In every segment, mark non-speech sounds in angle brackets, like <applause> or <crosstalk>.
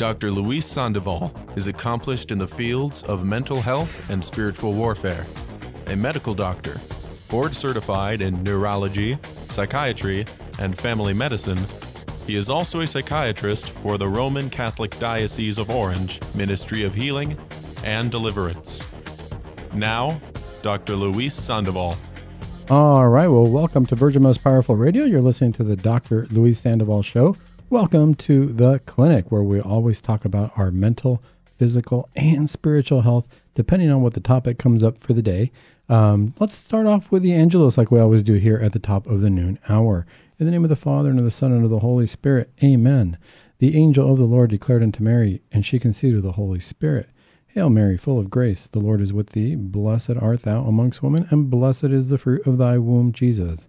Dr. Luis Sandoval is accomplished in the fields of mental health and spiritual warfare, a medical doctor, board certified in neurology, psychiatry, and family medicine. He is also a psychiatrist for the Roman Catholic Diocese of Orange Ministry of Healing and Deliverance. Now, Dr. Luis Sandoval. All right. Well, welcome to Virgin Most Powerful Radio. You're listening to the Dr. Luis Sandoval Show. Welcome to the clinic where we always talk about our mental, physical, and spiritual health, depending on what the topic comes up for the day. Um, let's start off with the Angelus, like we always do here at the top of the noon hour. In the name of the Father, and of the Son, and of the Holy Spirit, amen. The angel of the Lord declared unto Mary, and she conceived of the Holy Spirit. Hail Mary, full of grace, the Lord is with thee. Blessed art thou amongst women, and blessed is the fruit of thy womb, Jesus.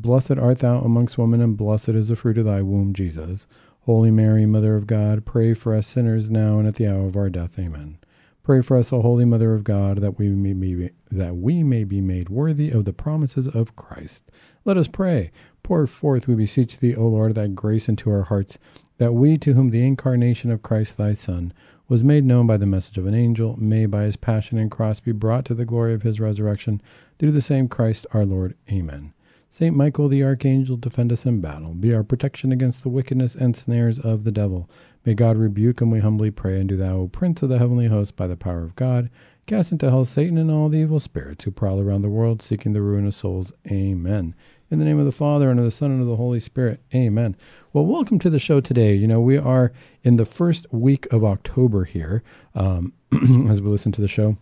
Blessed art thou amongst women, and blessed is the fruit of thy womb, Jesus. Holy Mary, Mother of God, pray for us sinners now and at the hour of our death. Amen. Pray for us, O Holy Mother of God, that we may be that we may be made worthy of the promises of Christ. Let us pray. Pour forth, we beseech thee, O Lord, that grace into our hearts, that we, to whom the incarnation of Christ thy Son was made known by the message of an angel, may by his passion and cross be brought to the glory of his resurrection, through the same Christ our Lord. Amen. Saint Michael the Archangel, defend us in battle. Be our protection against the wickedness and snares of the devil. May God rebuke him, we humbly pray. And do thou, O Prince of the heavenly host, by the power of God, cast into hell Satan and all the evil spirits who prowl around the world seeking the ruin of souls. Amen. In the name of the Father, and of the Son, and of the Holy Spirit. Amen. Well, welcome to the show today. You know, we are in the first week of October here um, <clears throat> as we listen to the show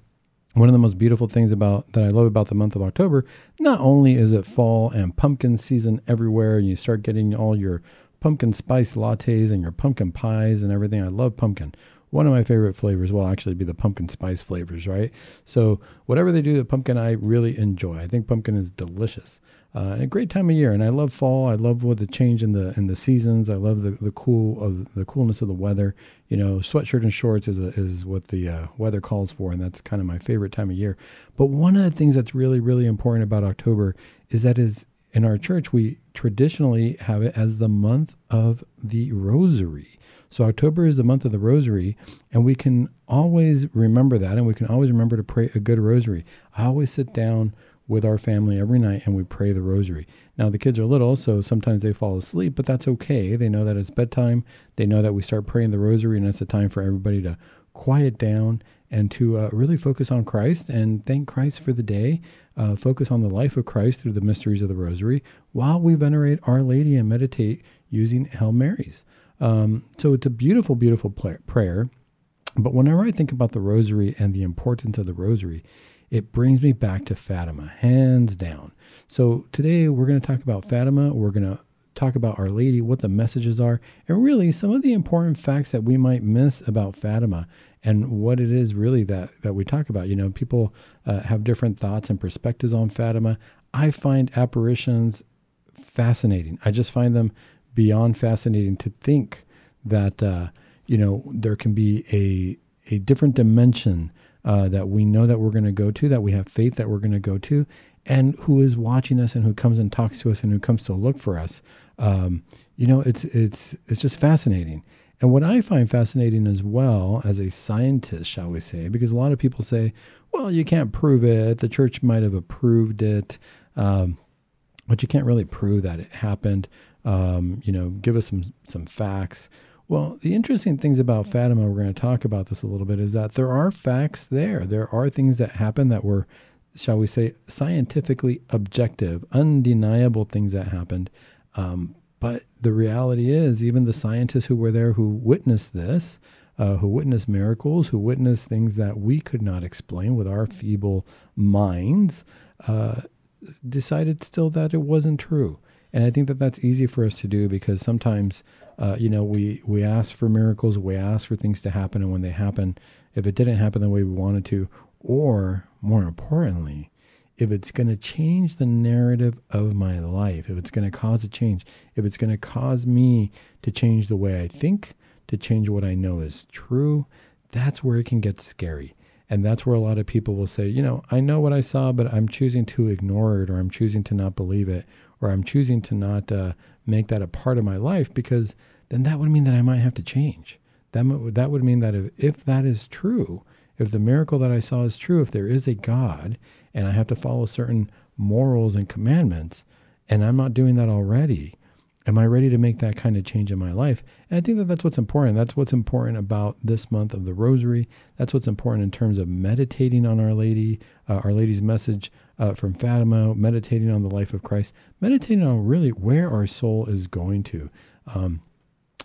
one of the most beautiful things about that I love about the month of October, not only is it fall and pumpkin season everywhere, and you start getting all your pumpkin spice lattes and your pumpkin pies and everything. I love pumpkin. One of my favorite flavors will actually be the pumpkin spice flavors, right? So whatever they do to pumpkin, I really enjoy. I think pumpkin is delicious. Uh, a great time of year, and I love fall. I love what the change in the in the seasons. I love the, the cool of the coolness of the weather. You know, sweatshirt and shorts is a, is what the uh, weather calls for, and that's kind of my favorite time of year. But one of the things that's really really important about October is that is in our church we traditionally have it as the month of the Rosary. So October is the month of the Rosary, and we can always remember that, and we can always remember to pray a good Rosary. I always sit down with our family every night and we pray the rosary. Now, the kids are little, so sometimes they fall asleep, but that's okay. They know that it's bedtime. They know that we start praying the rosary, and it's a time for everybody to quiet down and to uh, really focus on Christ and thank Christ for the day. Uh, focus on the life of Christ through the mysteries of the rosary while we venerate Our Lady and meditate using Hail Marys. Um, so it's a beautiful, beautiful prayer. But whenever I think about the rosary and the importance of the rosary, it brings me back to Fatima, hands down. So today we're going to talk about Fatima. We're going to talk about Our Lady, what the messages are, and really some of the important facts that we might miss about Fatima and what it is really that, that we talk about. You know, people uh, have different thoughts and perspectives on Fatima. I find apparitions fascinating. I just find them beyond fascinating to think that, uh, you know, there can be a, a different dimension uh, that we know that we're going to go to, that we have faith that we're going to go to, and who is watching us and who comes and talks to us and who comes to look for us. Um, you know, it's it's it's just fascinating. And what I find fascinating as well as a scientist, shall we say, because a lot of people say, well, you can't prove it. The church might have approved it, um, but you can't really prove that it happened. Um, you know, give us some some facts. Well, the interesting things about Fatima, we're going to talk about this a little bit, is that there are facts there. There are things that happen that were, shall we say, scientifically objective, undeniable things that happened. Um, but the reality is, even the scientists who were there who witnessed this, uh, who witnessed miracles, who witnessed things that we could not explain with our feeble minds, uh, decided still that it wasn't true. And I think that that's easy for us to do because sometimes, uh, you know, we, we ask for miracles, we ask for things to happen. And when they happen, if it didn't happen the way we wanted to, or more importantly, if it's going to change the narrative of my life, if it's going to cause a change, if it's going to cause me to change the way I think, to change what I know is true, that's where it can get scary. And that's where a lot of people will say, you know, I know what I saw, but I'm choosing to ignore it, or I'm choosing to not believe it, or I'm choosing to not uh, make that a part of my life because then that would mean that I might have to change. That, that would mean that if, if that is true, if the miracle that I saw is true, if there is a God and I have to follow certain morals and commandments, and I'm not doing that already, am I ready to make that kind of change in my life? And I think that that's what's important. That's what's important about this month of the Rosary. That's what's important in terms of meditating on Our Lady, uh, Our Lady's message uh, from Fatima, meditating on the life of Christ, meditating on really where our soul is going to. Um,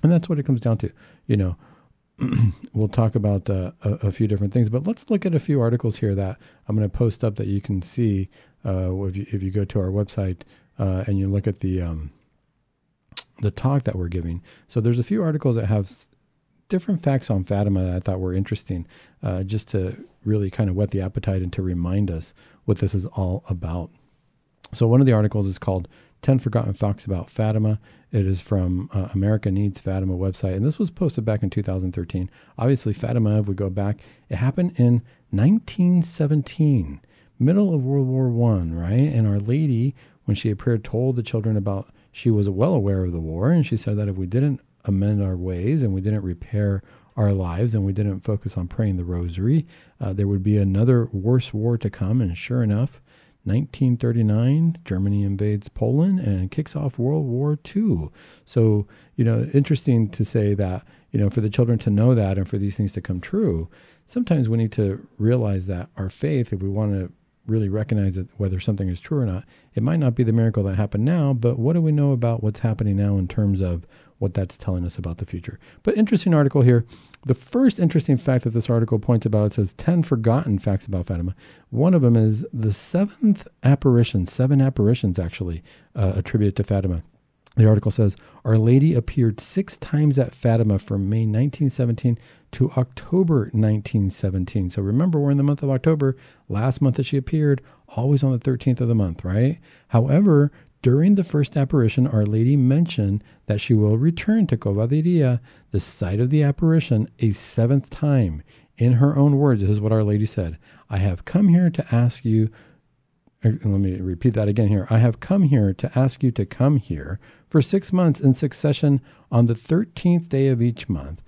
and that's what it comes down to. You know, <clears throat> we'll talk about uh, a, a, few different things, but let's look at a few articles here that I'm going to post up that you can see uh, if, you, if you go to our website uh, and you look at the um, the talk that we're giving. So there's a few articles that have different facts on Fatima that I thought were interesting, uh, just to really kind of whet the appetite and to remind us what this is all about. So one of the articles is called 10 Forgotten Facts About Fatima. It is from uh, America Needs Fatima website, and this was posted back in 2013. Obviously, Fatima, if we go back, it happened in 1917, middle of World War One, right? And Our Lady, when she appeared, told the children about she was well aware of the war, and she said that if we didn't amend our ways and we didn't repair our lives and we didn't focus on praying the rosary, uh, there would be another worse war to come. And sure enough, 1939, Germany invades Poland and kicks off World War II. So, you know, interesting to say that, you know, for the children to know that and for these things to come true, sometimes we need to realize that our faith, if we want to really recognize that whether something is true or not. It might not be the miracle that happened now, but what do we know about what's happening now in terms of what that's telling us about the future? But interesting article here. The first interesting fact that this article points about it says 10 forgotten facts about Fatima. One of them is the seventh apparition, seven apparitions actually uh, attributed to Fatima. The article says Our Lady appeared six times at Fatima from May 1917 to October 1917. So remember, we're in the month of October. Last month that she appeared, always on the 13th of the month, right? However, during the first apparition, Our Lady mentioned that she will return to Covadonga, the site of the apparition, a seventh time. In her own words, this is what Our Lady said I have come here to ask you uh, let me repeat that again here. I have come here to ask you to come here for six months in succession on the 13th day of each month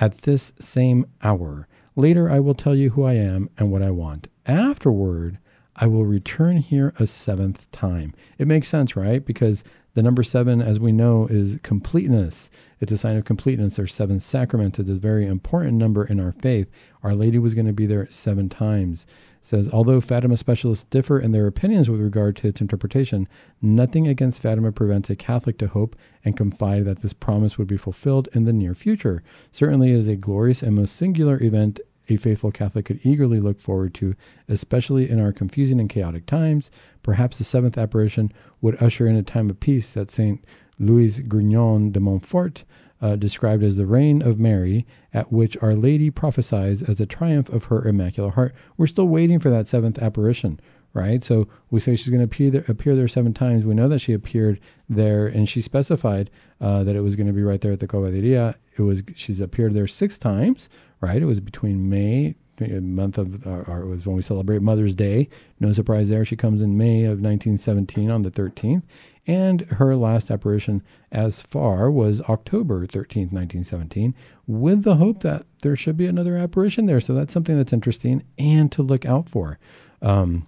at this same hour. Later, I will tell you who I am and what I want. Afterward, I will return here a seventh time. It makes sense, right? Because the number seven, as we know, is completeness. It's a sign of completeness. There's seven sacraments. It's a very important number in our faith. Our Lady was going to be there seven times says although Fatima specialists differ in their opinions with regard to its interpretation, nothing against Fatima prevents a Catholic to hope and confide that this promise would be fulfilled in the near future. Certainly is a glorious and most singular event a faithful Catholic could eagerly look forward to, especially in our confusing and chaotic times. Perhaps the seventh apparition would usher in a time of peace that Saint Louis Grignion de Montfort uh, described as the reign of Mary, at which Our Lady prophesies as a triumph of her Immaculate Heart. We're still waiting for that seventh apparition, right? So we say she's going to appear there, appear there seven times. We know that she appeared there, and she specified uh, that it was going to be right there at the Covadonga. It was she's appeared there six times, right? It was between May month of, uh, or it was when we celebrate Mother's Day. No surprise there. She comes in May of 1917 on the 13th, and her last apparition as far was October 13th, 1917, with the hope that there should be another apparition there. So that's something that's interesting and to look out for. Um,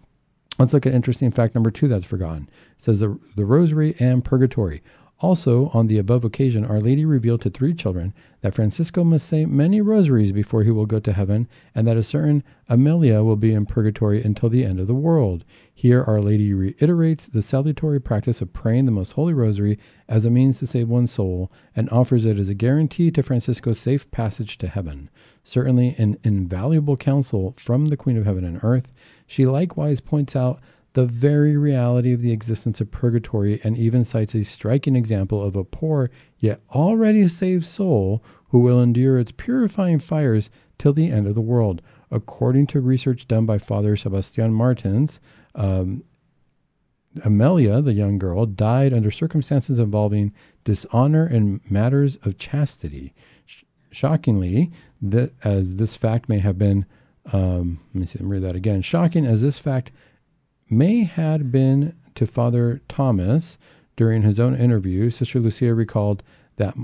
let's look at interesting fact number two that's forgotten. It says the, the Rosary and Purgatory. Also, on the above occasion, Our Lady revealed to three children that Francisco must say many rosaries before he will go to heaven, and that a certain Amelia will be in purgatory until the end of the world. Here, Our Lady reiterates the salutary practice of praying the Most Holy Rosary as a means to save one's soul, and offers it as a guarantee to Francisco's safe passage to heaven. Certainly, an invaluable counsel from the Queen of Heaven and Earth. She likewise points out the very reality of the existence of purgatory and even cites a striking example of a poor yet already saved soul who will endure its purifying fires till the end of the world. According to research done by Father Sebastian Martins, um, Amelia, the young girl, died under circumstances involving dishonor and matters of chastity. Sh- shockingly, that as this fact may have been, um, let me see, let me read that again. Shocking as this fact may had been to Father Thomas during his own interview, Sister Lucia recalled that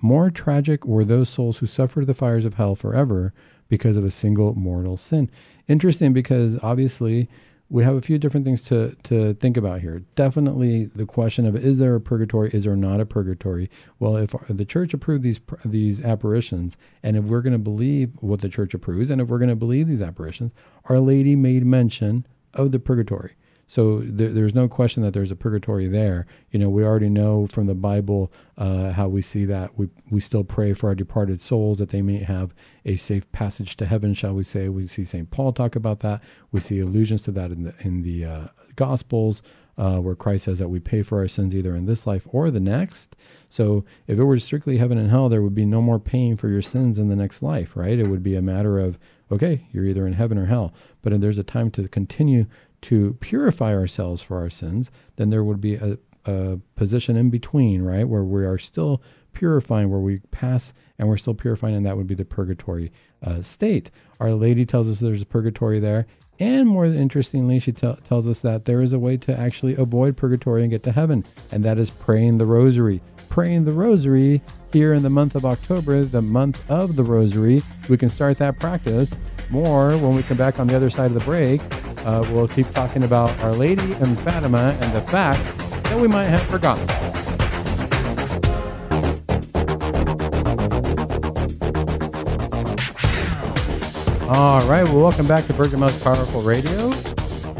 more tragic were those souls who suffered the fires of hell forever because of a single mortal sin. Interesting because obviously we have a few different things to, to think about here. Definitely the question of is there a purgatory, is there not a purgatory? Well, if the church approved these these apparitions, and if we're going to believe what the church approves, and if we're going to believe these apparitions, Our Lady made mention of the purgatory. So there, there's no question that there's a purgatory there. You know, we already know from the Bible uh, how we see that. We we still pray for our departed souls that they may have a safe passage to heaven, shall we say? We see Saint Paul talk about that. We see allusions to that in the in the uh, Gospels. Uh, where Christ says that we pay for our sins either in this life or the next. So if it were strictly heaven and hell, there would be no more paying for your sins in the next life, right? It would be a matter of, okay, you're either in heaven or hell. But if there's a time to continue to purify ourselves for our sins, then there would be a, a position in between, right, where we are still purifying, where we pass and we're still purifying, and that would be the purgatory uh, state. Our Lady tells us there's a purgatory there. And more interestingly, she t- tells us that there is a way to actually avoid purgatory and get to heaven, and that is praying the rosary. Praying the rosary here in the month of October, the month of the rosary. We can start that practice more when we come back on the other side of the break. Uh, we'll keep talking about Our Lady and Fatima and the fact that we might have forgotten. All right, well, welcome back to Virgin Most Powerful Radio.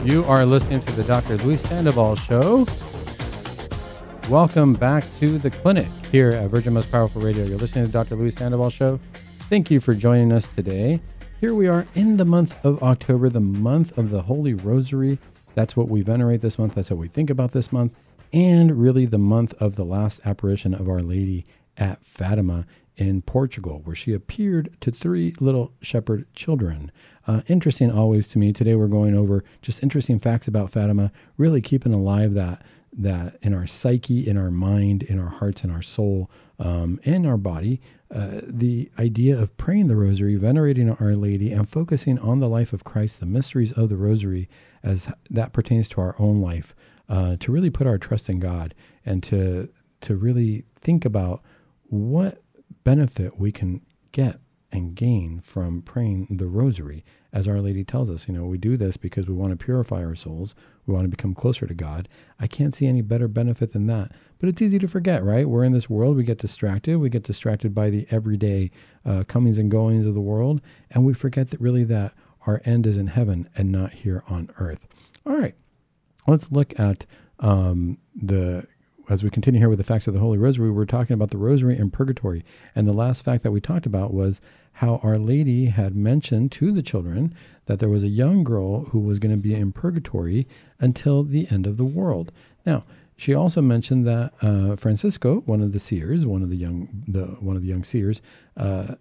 You are listening to the Dr. Luis Sandoval Show. Welcome back to the clinic here at Virgin Most Powerful Radio. You're listening to Dr. Luis Sandoval Show. Thank you for joining us today. Here we are in the month of October, the month of the Holy Rosary. That's what we venerate this month. That's what we think about this month. And really the month of the last apparition of Our Lady at Fatima in Portugal, where she appeared to three little shepherd children. Uh, interesting always to me. Today we're going over just interesting facts about Fatima, really keeping alive that that in our psyche, in our mind, in our hearts, in our soul, um, in our body, uh, the idea of praying the rosary, venerating Our Lady, and focusing on the life of Christ, the mysteries of the rosary, as that pertains to our own life, uh, to really put our trust in God and to to really think about what benefit we can get and gain from praying the rosary. As Our Lady tells us, you know, we do this because we want to purify our souls. We want to become closer to God. I can't see any better benefit than that. But it's easy to forget, right? We're in this world. We get distracted. We get distracted by the everyday uh, comings and goings of the world. And we forget that really that our end is in heaven and not here on earth. All right. Let's look at um, the as we continue here with the facts of the Holy Rosary, we're talking about the Rosary and Purgatory. And the last fact that we talked about was how Our Lady had mentioned to the children that there was a young girl who was going to be in purgatory until the end of the world. Now, she also mentioned that uh, Francisco, one of the seers, one of the young, the one of the young seers, uh,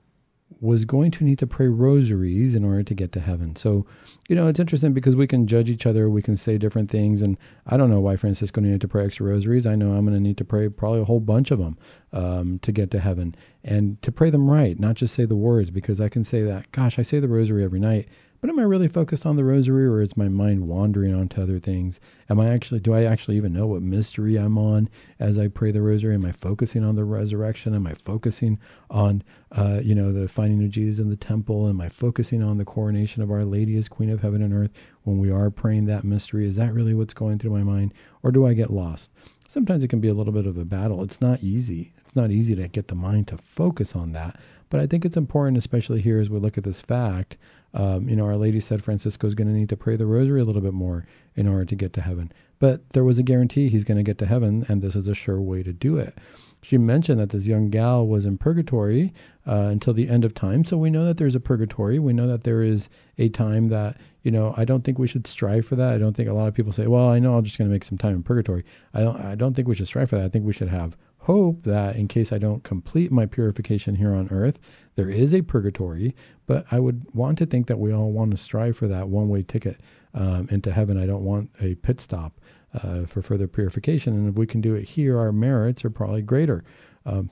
was going to need to pray rosaries in order to get to heaven. So, you know, it's interesting because we can judge each other, we can say different things, and I don't know why Francisco needed to pray extra rosaries. I know I'm going to need to pray probably a whole bunch of them um, to get to heaven, and to pray them right, not just say the words, because I can say that, gosh, I say the rosary every night, but am I really focused on the rosary or is my mind wandering onto other things? Am I actually, do I actually even know what mystery I'm on as I pray the rosary? Am I focusing on the resurrection? Am I focusing on, uh, you know, the finding of Jesus in the temple? Am I focusing on the coronation of Our Lady as Queen of Heaven and Earth when we are praying that mystery? Is that really what's going through my mind? Or do I get lost? Sometimes it can be a little bit of a battle. It's not easy. It's not easy to get the mind to focus on that. But I think it's important, especially here as we look at this fact, um, you know, Our Lady said Francisco is going to need to pray the rosary a little bit more in order to get to heaven. But there was a guarantee he's going to get to heaven, and this is a sure way to do it. She mentioned that this young gal was in purgatory uh, until the end of time. So we know that there's a purgatory. We know that there is a time that, you know, I don't think we should strive for that. I don't think a lot of people say, well, I know I'm just going to make some time in purgatory. I don't, I don't think we should strive for that. I think we should have hope that in case I don't complete my purification here on earth, there is a purgatory. But I would want to think that we all want to strive for that one way ticket um, into heaven. I don't want a pit stop uh, for further purification. And if we can do it here, our merits are probably greater. Um,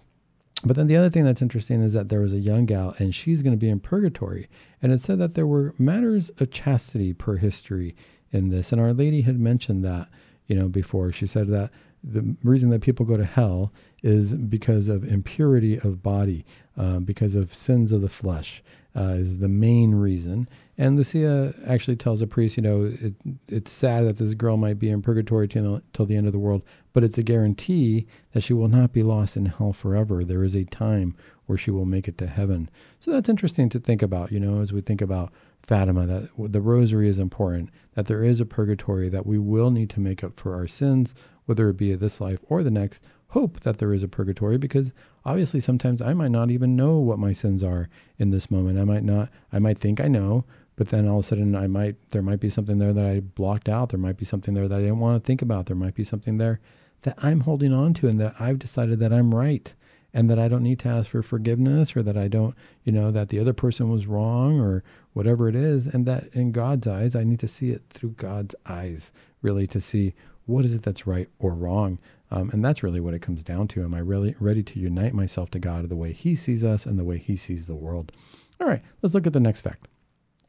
but then the other thing that's interesting is that there was a young gal and she's going to be in purgatory. And it said that there were matters of chastity per history in this. And Our Lady had mentioned that, you know, before. She said that the reason that people go to hell is because of impurity of body, uh, because of sins of the flesh, uh, is the main reason. And Lucia actually tells a priest, you know, it, it's sad that this girl might be in purgatory till, till the end of the world, but it's a guarantee that she will not be lost in hell forever. There is a time where she will make it to heaven. So that's interesting to think about, you know, as we think about Fatima, that the rosary is important, that there is a purgatory, that we will need to make up for our sins, whether it be this life or the next. Hope that there is a purgatory because obviously sometimes I might not even know what my sins are in this moment. I might not, I might think I know, but then all of a sudden I might, there might be something there that I blocked out. There might be something there that I didn't want to think about. There might be something there that I'm holding on to and that I've decided that I'm right and that I don't need to ask for forgiveness or that I don't, you know, that the other person was wrong or whatever it is. And that in God's eyes, I need to see it through God's eyes, really to see what is it that's right or wrong. Um, and that's really what it comes down to. Am I really ready to unite myself to God the way He sees us and the way He sees the world? All right, let's look at the next fact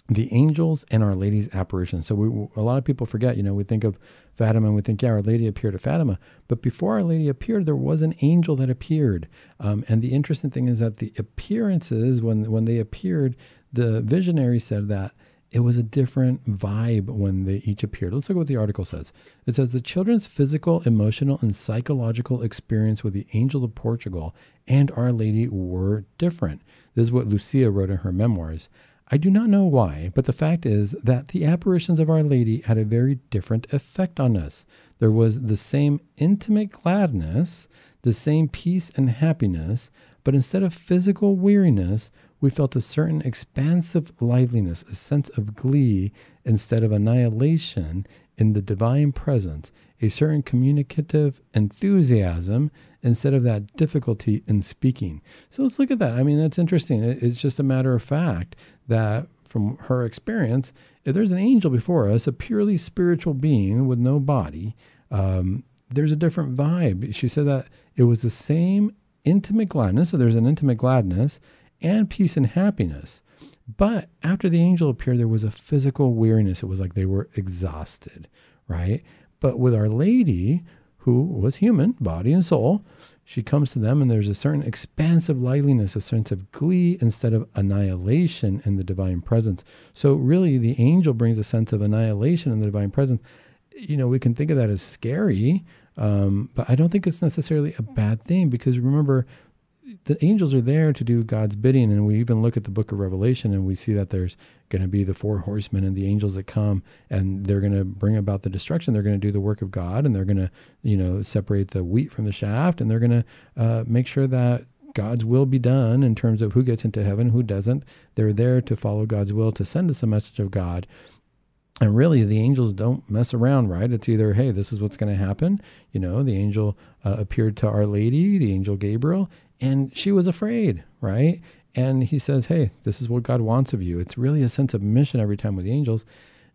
the angels and Our Lady's apparition. So we, a lot of people forget, you know, we think of Fatima and we think, yeah, Our Lady appeared to Fatima. But before Our Lady appeared, there was an angel that appeared. Um, and the interesting thing is that the appearances, when, when they appeared, the visionary said that it was a different vibe when they each appeared. Let's look at what the article says. It says the children's physical, emotional, and psychological experience with the Angel of Portugal and Our Lady were different. This is what Lucia wrote in her memoirs. I do not know why, but the fact is that the apparitions of Our Lady had a very different effect on us. There was the same intimate gladness, the same peace and happiness, but instead of physical weariness, we felt a certain expansive liveliness, a sense of glee instead of annihilation in the divine presence, a certain communicative enthusiasm instead of that difficulty in speaking. So let's look at that. I mean, that's interesting. It's just a matter of fact that from her experience, if there's an angel before us, a purely spiritual being with no body, um, there's a different vibe. She said that it was the same intimate gladness. So there's an intimate gladness and peace and happiness. But after the angel appeared, there was a physical weariness. It was like they were exhausted, right? But with Our Lady, who was human, body and soul, she comes to them and there's a certain expansive liveliness, a sense of glee instead of annihilation in the divine presence. So, really, the angel brings a sense of annihilation in the divine presence. You know, we can think of that as scary, um, but I don't think it's necessarily a bad thing because remember, the angels are there to do God's bidding. And we even look at the book of Revelation and we see that there's going to be the four horsemen and the angels that come and they're going to bring about the destruction. They're going to do the work of God and they're going to, you know, separate the wheat from the shaft and they're going to uh, make sure that God's will be done in terms of who gets into heaven, who doesn't. They're there to follow God's will, to send us a message of God. And really, the angels don't mess around, right? It's either, hey, this is what's going to happen. You know, the angel uh, appeared to Our Lady, the angel Gabriel, and she was afraid, right? And he says, Hey, this is what God wants of you. It's really a sense of mission every time with the angels.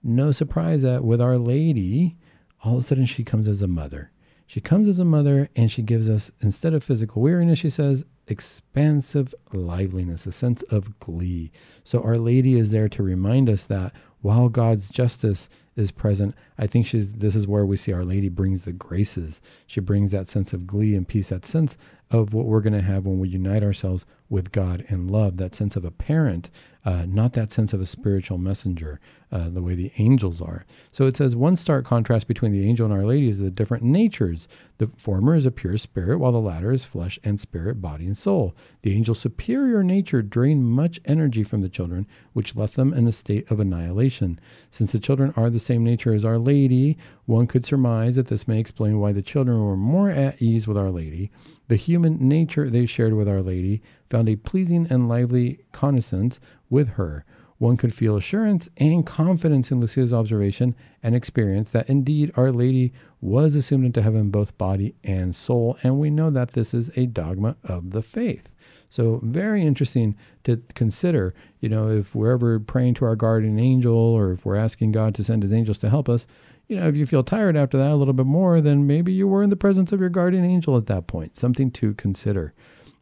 No surprise that with Our Lady, all of a sudden she comes as a mother. She comes as a mother and she gives us, instead of physical weariness, she says, expansive liveliness, a sense of glee. So Our Lady is there to remind us that while God's justice is present, I think she's this is where we see Our Lady brings the graces. She brings that sense of glee and peace, that sense of what we're going to have when we unite ourselves with God in love, that sense of a parent, uh, not that sense of a spiritual messenger, uh, the way the angels are. So it says one stark contrast between the angel and Our Lady is the different natures. The former is a pure spirit, while the latter is flesh and spirit, body and soul. The angel's superior nature drained much energy from the children, which left them in a state of annihilation. Since the children are the same nature as Our Lady, one could surmise that this may explain why the children were more at ease with Our Lady. The human nature they shared with Our Lady found a pleasing and lively connaissance with her. One could feel assurance and confidence in Lucia's observation and experience that indeed Our Lady was assumed into heaven both body and soul, and we know that this is a dogma of the faith. So very interesting to consider, you know, if we're ever praying to our guardian angel or if we're asking God to send his angels to help us, you know, if you feel tired after that a little bit more, then maybe you were in the presence of your guardian angel at that point. Something to consider.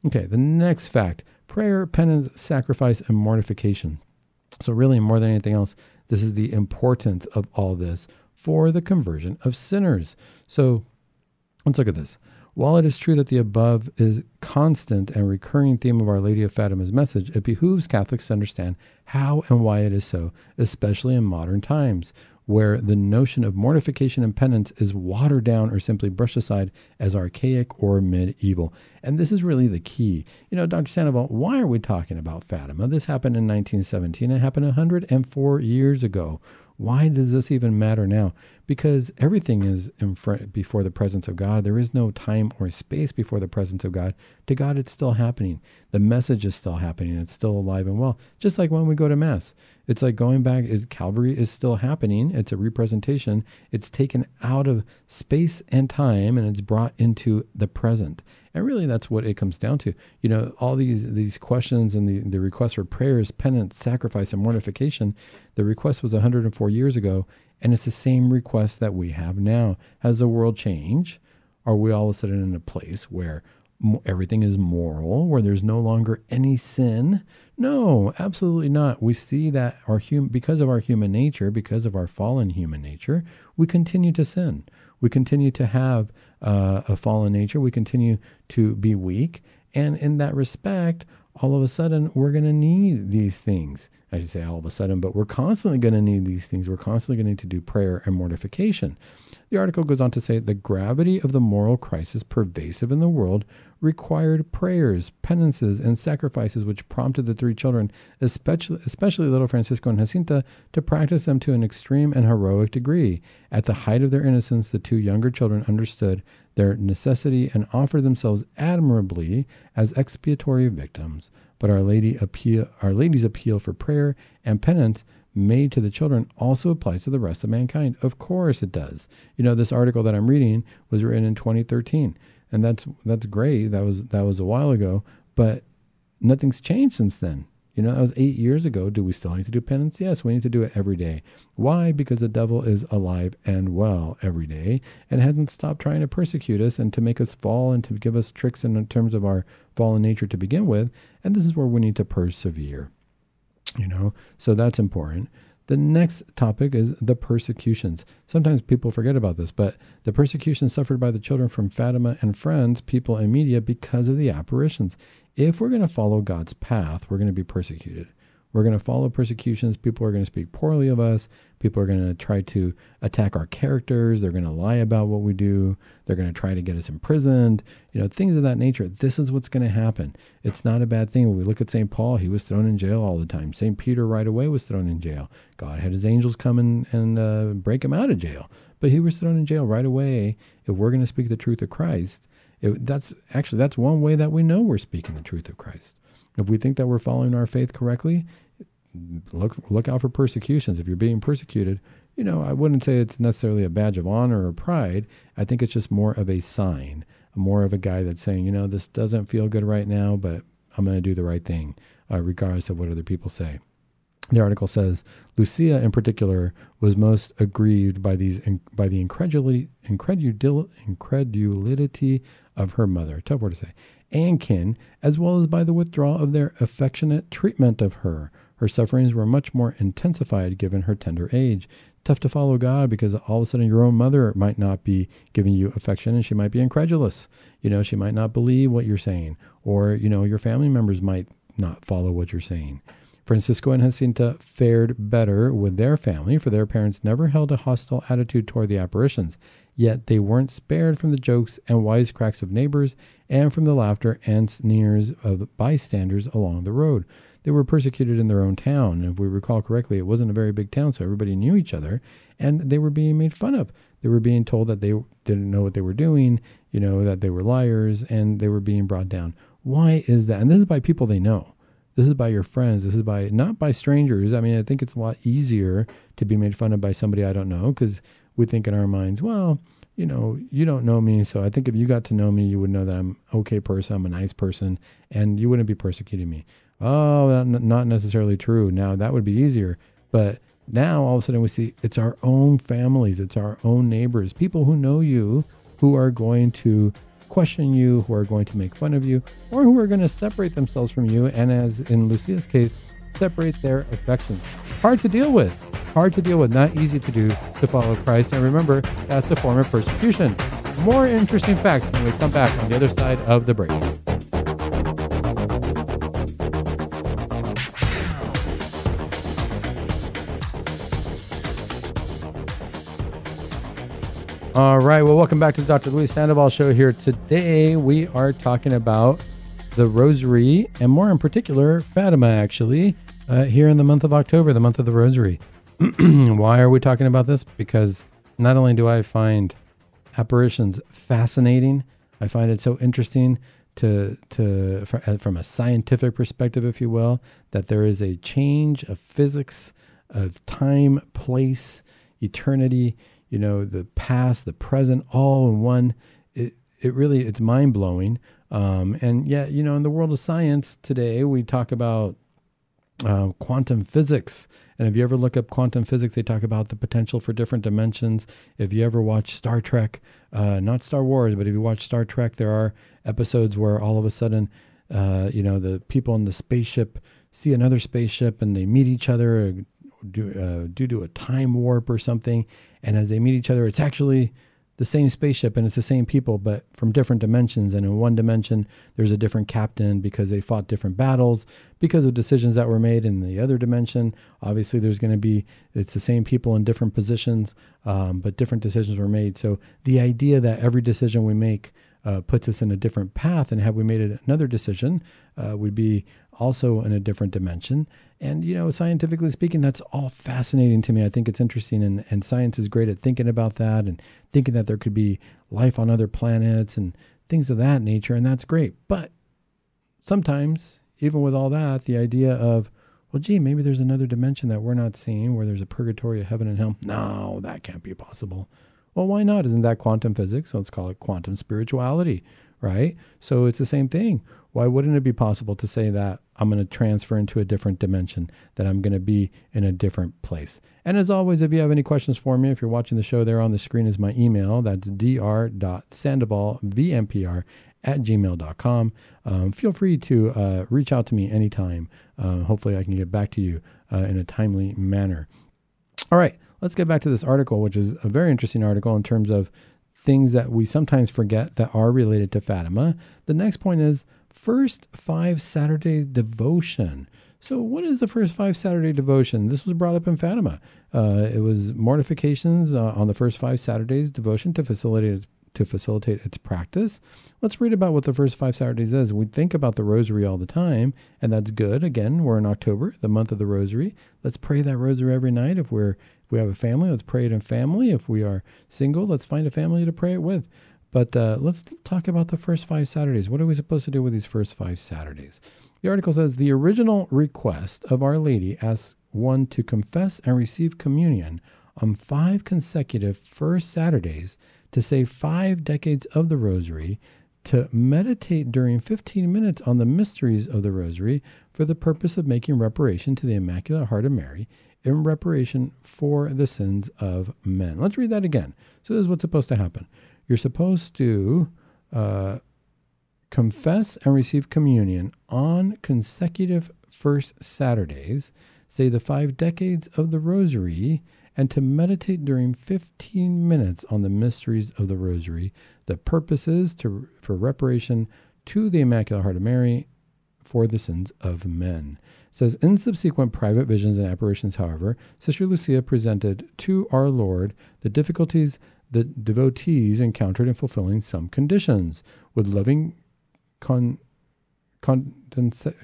Okay, the next fact prayer, penance, sacrifice, and mortification. So, really, more than anything else, this is the importance of all this for the conversion of sinners. So, let's look at this. While it is true that the above is constant and recurring theme of Our Lady of Fatima's message, it behooves Catholics to understand how and why it is so, especially in modern times where the notion of mortification and penance is watered down or simply brushed aside as archaic or medieval. And this is really the key. You know, Dr. Sandoval, why are we talking about Fatima? This happened in 1917. It happened 104 years ago. Why does this even matter now? Because everything is in front before the presence of God. There is no time or space before the presence of God. To God, it's still happening. The message is still happening. It's still alive and well. Just like when we go to Mass, it's like going back. Calvary is still happening. It's a representation. It's taken out of space and time, and it's brought into the present. And really, that's what it comes down to. You know, all these these questions and the the requests for prayers, penance, sacrifice, and mortification. The request was 104 years ago, and it's the same request that we have now. Has the world changed? Are we all of a sudden in a place where everything is moral, where there's no longer any sin? No, absolutely not. We see that our hum- because of our human nature, because of our fallen human nature, we continue to sin. We continue to have uh, a fallen nature. We continue to be weak, and in that respect, all of a sudden we're going to need these things. I should say all of a sudden, but we're constantly going to need these things. We're constantly going to need to do prayer and mortification. The article goes on to say the gravity of the moral crisis pervasive in the world required prayers, penances, and sacrifices, which prompted the three children, especially, especially little Francisco and Jacinta, to practice them to an extreme and heroic degree. At the height of their innocence, the two younger children understood their necessity and offer themselves admirably as expiatory victims. But Our Lady appeal, Our Lady's appeal for prayer and penance made to the children also applies to the rest of mankind. Of course it does. You know, this article that I'm reading was written in 2013, and that's that's great. That was that was a while ago, but nothing's changed since then. You know, that was eight years ago. Do we still need to do penance? Yes, we need to do it every day. Why? Because the devil is alive and well every day and hasn't stopped trying to persecute us and to make us fall and to give us tricks in terms of our fallen nature to begin with. And this is where we need to persevere. You know, so that's important. The next topic is the persecutions. Sometimes people forget about this, but the persecution suffered by the children from Fatima and friends, people, and media because of the apparitions if we're going to follow God's path, we're going to be persecuted. We're going to follow persecutions. People are going to speak poorly of us. People are going to try to attack our characters. They're going to lie about what we do. They're going to try to get us imprisoned. You know, things of that nature. This is what's going to happen. It's not a bad thing. When we look at St. Paul, he was thrown in jail all the time. St. Peter right away was thrown in jail. God had his angels come and, and uh, break him out of jail. But he was thrown in jail right away. If we're going to speak the truth of Christ, it, that's actually that's one way that we know we're speaking the truth of Christ. If we think that we're following our faith correctly, look look out for persecutions. If you're being persecuted, you know, I wouldn't say it's necessarily a badge of honor or pride. I think it's just more of a sign, more of a guy that's saying, you know, this doesn't feel good right now, but I'm going to do the right thing, uh, regardless of what other people say. The article says Lucia, in particular, was most aggrieved by these by the incredulity incredulity, incredulity of her mother, tough word to say, and kin, as well as by the withdrawal of their affectionate treatment of her. Her sufferings were much more intensified given her tender age. Tough to follow God because all of a sudden your own mother might not be giving you affection and she might be incredulous. You know, she might not believe what you're saying, or, you know, your family members might not follow what you're saying. Francisco and Jacinta fared better with their family, for their parents never held a hostile attitude toward the apparitions. Yet they weren't spared from the jokes and wisecracks of neighbors and from the laughter and sneers of bystanders along the road. They were persecuted in their own town. If we recall correctly, it wasn't a very big town, so everybody knew each other, and they were being made fun of. They were being told that they didn't know what they were doing, you know, that they were liars, and they were being brought down. Why is that? And this is by people they know. This is by your friends. This is by not by strangers. I mean, I think it's a lot easier to be made fun of by somebody I don't know because we think in our minds, well, you know, you don't know me, so I think if you got to know me, you would know that I'm okay person, I'm a nice person, and you wouldn't be persecuting me. Oh, not necessarily true. Now that would be easier, but now all of a sudden we see it's our own families, it's our own neighbors, people who know you, who are going to question you, who are going to make fun of you, or who are going to separate themselves from you, and as in Lucia's case, separate their affections. Hard to deal with. Hard to deal with, not easy to do to follow Christ. And remember, that's the form of persecution. More interesting facts when we come back on the other side of the break. All right. Well, welcome back to the Dr. Luis Sandoval show here. Today, we are talking about the Rosary and more in particular, Fatima, actually, uh, here in the month of October, the month of the Rosary. <clears throat> Why are we talking about this? Because not only do I find apparitions fascinating, I find it so interesting to to uh, from a scientific perspective, if you will, that there is a change of physics, of time, place, eternity you know, the past, the present, all in one. It it really it's mind blowing. Um, and yet, you know, in the world of science today, we talk about uh, quantum physics. And if you ever look up quantum physics, they talk about the potential for different dimensions. If you ever watch Star Trek, uh, not Star Wars, but if you watch Star Trek, there are episodes where all of a sudden, uh, you know, the people in the spaceship see another spaceship and they meet each other due, uh, due to a time warp or something. And as they meet each other, it's actually the same spaceship and it's the same people, but from different dimensions. And in one dimension, there's a different captain because they fought different battles because of decisions that were made. In the other dimension, obviously, there's going to be it's the same people in different positions, um, but different decisions were made. So the idea that every decision we make uh, puts us in a different path, and have we made another decision, uh, would be also in a different dimension. And, you know, scientifically speaking, that's all fascinating to me. I think it's interesting. And, and science is great at thinking about that and thinking that there could be life on other planets and things of that nature. And that's great. But sometimes, even with all that, the idea of, well, gee, maybe there's another dimension that we're not seeing where there's a purgatory, a heaven and hell. No, that can't be possible. Well, why not? Isn't that quantum physics? So let's call it quantum spirituality, right? So it's the same thing. Why wouldn't it be possible to say that I'm going to transfer into a different dimension, that I'm going to be in a different place? And as always, if you have any questions for me, if you're watching the show, there on the screen is my email. That's dr.sandovalvmpr at gmail.com. Um, feel free to uh, reach out to me anytime. Uh, hopefully, I can get back to you uh, in a timely manner. All right, let's get back to this article, which is a very interesting article in terms of things that we sometimes forget that are related to Fatima. The next point is first five Saturday devotion. So, what is the first five Saturday devotion? This was brought up in Fatima. Uh, it was mortifications uh, on the first five Saturdays devotion to facilitate to facilitate its practice. Let's read about what the first five Saturdays is. We think about the Rosary all the time, and that's good. Again, we're in October, the month of the Rosary. Let's pray that Rosary every night. If we're if we have a family, let's pray it in family. If we are single, let's find a family to pray it with. But uh, let's talk about the first five Saturdays. What are we supposed to do with these first five Saturdays? The article says the original request of Our Lady asks one to confess and receive communion on five consecutive first Saturdays, to say five decades of the Rosary, to meditate during 15 minutes on the mysteries of the Rosary for the purpose of making reparation to the Immaculate Heart of Mary in reparation for the sins of men. Let's read that again. So, this is what's supposed to happen you're supposed to uh, confess and receive communion on consecutive first Saturdays, say the five decades of the Rosary, and to meditate during 15 minutes on the mysteries of the Rosary, the purposes to, for reparation to the Immaculate Heart of Mary for the sins of men. It says in subsequent private visions and apparitions, however, Sister Lucia presented to our Lord the difficulties the devotees encountered in fulfilling some conditions. With loving con- consent,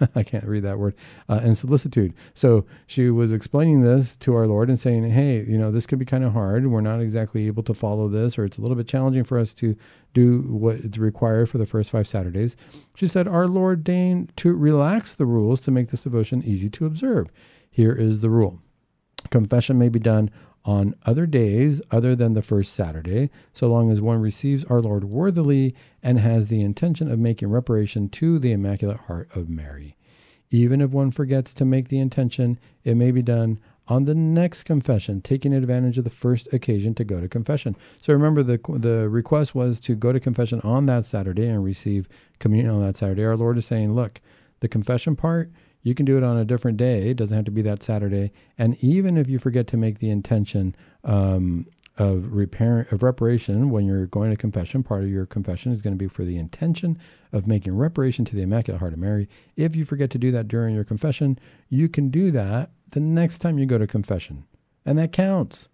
<laughs> I can't read that word, uh, and solicitude. So she was explaining this to our Lord and saying, hey, you know, this could be kind of hard. We're not exactly able to follow this, or it's a little bit challenging for us to do what is required for the first five Saturdays. She said, Our Lord deigned to relax the rules to make this devotion easy to observe. Here is the rule confession may be done on other days other than the first Saturday, so long as one receives our Lord worthily and has the intention of making reparation to the Immaculate Heart of Mary. Even if one forgets to make the intention, it may be done on the next confession, taking advantage of the first occasion to go to confession. So remember, the the request was to go to confession on that Saturday and receive communion on that Saturday. Our Lord is saying, look, the confession part you can do it on a different day. It doesn't have to be that Saturday. And even if you forget to make the intention um, of repair of reparation when you're going to confession, part of your confession is going to be for the intention of making reparation to the Immaculate Heart of Mary. If you forget to do that during your confession, you can do that the next time you go to confession, and that counts.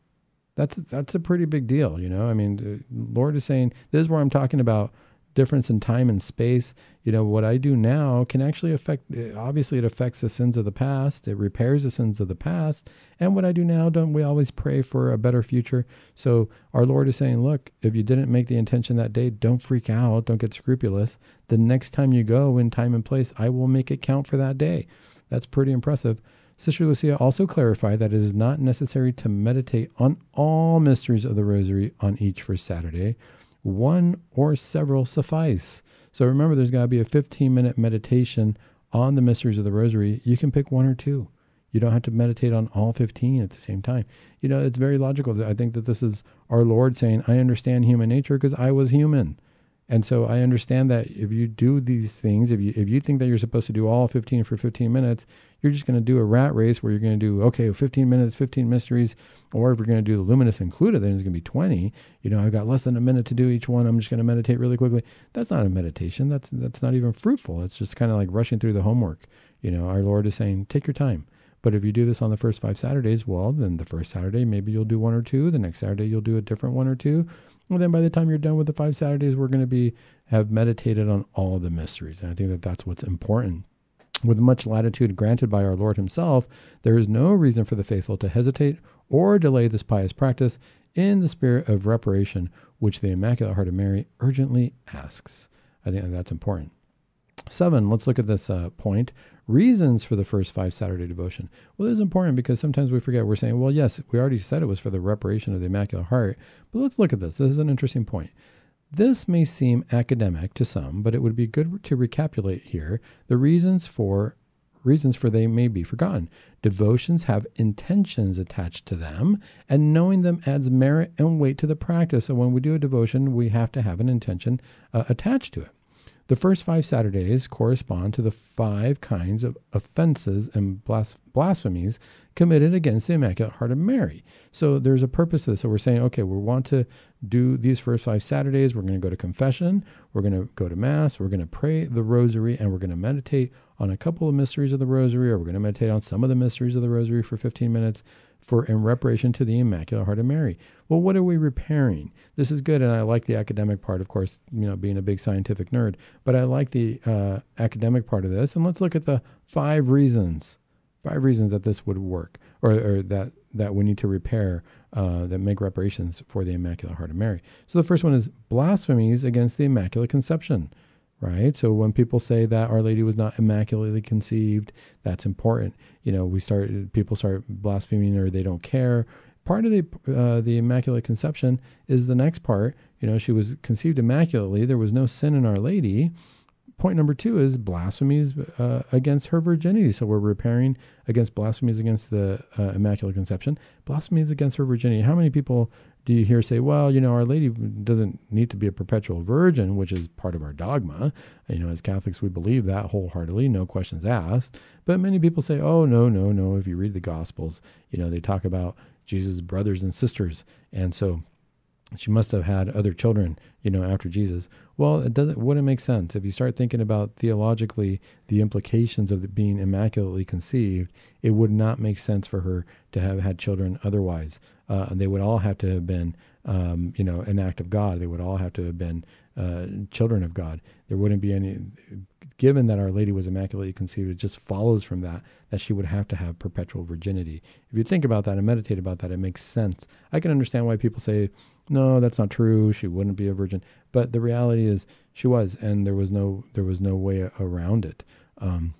That's that's a pretty big deal, you know. I mean, the Lord is saying this is where I'm talking about difference in time and space. You know, what I do now can actually affect, eh, obviously, it affects the sins of the past, it repairs the sins of the past. And what I do now, don't we always pray for a better future? So our Lord is saying, look, if you didn't make the intention that day, don't freak out, don't get scrupulous. The next time you go in time and place, I will make it count for that day. That's pretty impressive. Sister Lucia also clarified that it is not necessary to meditate on all mysteries of the Rosary on each first Saturday one or several suffice. So remember, there's got to be a 15 minute meditation on the mysteries of the Rosary. You can pick one or two. You don't have to meditate on all 15 at the same time. You know, it's very logical. I think that this is our Lord saying, I understand human nature because I was human. And so I understand that if you do these things, if you if you think that you're supposed to do all 15 for 15 minutes, you're just going to do a rat race where you're going to do okay, 15 minutes, 15 mysteries, or if we're going to do the luminous included, then it's going to be 20. You know, I've got less than a minute to do each one. I'm just going to meditate really quickly. That's not a meditation. That's that's not even fruitful. It's just kind of like rushing through the homework. You know, our Lord is saying, take your time. But if you do this on the first five Saturdays, well, then the first Saturday maybe you'll do one or two. The next Saturday you'll do a different one or two. Well, then by the time you're done with the five Saturdays, we're going to be have meditated on all of the mysteries. And I think that that's what's important. With much latitude granted by our Lord Himself, there is no reason for the faithful to hesitate or delay this pious practice in the spirit of reparation, which the Immaculate Heart of Mary urgently asks. I think that's important. Seven, let's look at this uh, point reasons for the first five Saturday devotion. Well, this is important because sometimes we forget. We're saying, well, yes, we already said it was for the reparation of the Immaculate Heart, but let's look at this. This is an interesting point. This may seem academic to some, but it would be good to recapitulate here the reasons for reasons for they may be forgotten. Devotions have intentions attached to them, and knowing them adds merit and weight to the practice. So when we do a devotion, we have to have an intention uh, attached to it. The first five Saturdays correspond to the five kinds of offenses and blas- blasphemies committed against the Immaculate Heart of Mary. So there's a purpose to this. So we're saying, okay, we want to do these first five Saturdays. We're going to go to confession. We're going to go to Mass. We're going to pray the Rosary, and we're going to meditate on a couple of mysteries of the Rosary, or we're going to meditate on some of the mysteries of the Rosary for 15 minutes for in reparation to the Immaculate Heart of Mary. Well, what are we repairing? This is good, and I like the academic part, of course, you know, being a big scientific nerd, but I like the uh, academic part of this. And let's look at the five reasons, five reasons that this would work, or, or that that we need to repair, uh, that make reparations for the Immaculate Heart of Mary. So the first one is blasphemies against the Immaculate Conception right? So when people say that Our Lady was not immaculately conceived, that's important. You know, we start people start blaspheming or they don't care. Part of the uh, the Immaculate Conception is the next part. You know, she was conceived immaculately. There was no sin in Our Lady. Point number two is blasphemies uh, against her virginity. So we're repairing against blasphemies against the uh, Immaculate Conception, blasphemies against her virginity. How many people do you hear say, well, you know, Our Lady doesn't need to be a perpetual virgin, which is part of our dogma. You know, as Catholics, we believe that wholeheartedly, no questions asked. But many people say, oh, no, no, no. If you read the Gospels, you know, they talk about Jesus' brothers and sisters. And so she must have had other children, you know, after Jesus. Well, it doesn't wouldn't make sense if you start thinking about theologically the implications of being immaculately conceived. It would not make sense for her to have had children otherwise. Uh, they would all have to have been, um, you know, an act of God. They would all have to have been uh, children of God. There wouldn't be any. Given that Our Lady was immaculately conceived, it just follows from that that she would have to have perpetual virginity. If you think about that and meditate about that, it makes sense. I can understand why people say, "No, that's not true. She wouldn't be a virgin." But the reality is, she was, and there was no there was no way around it. Um,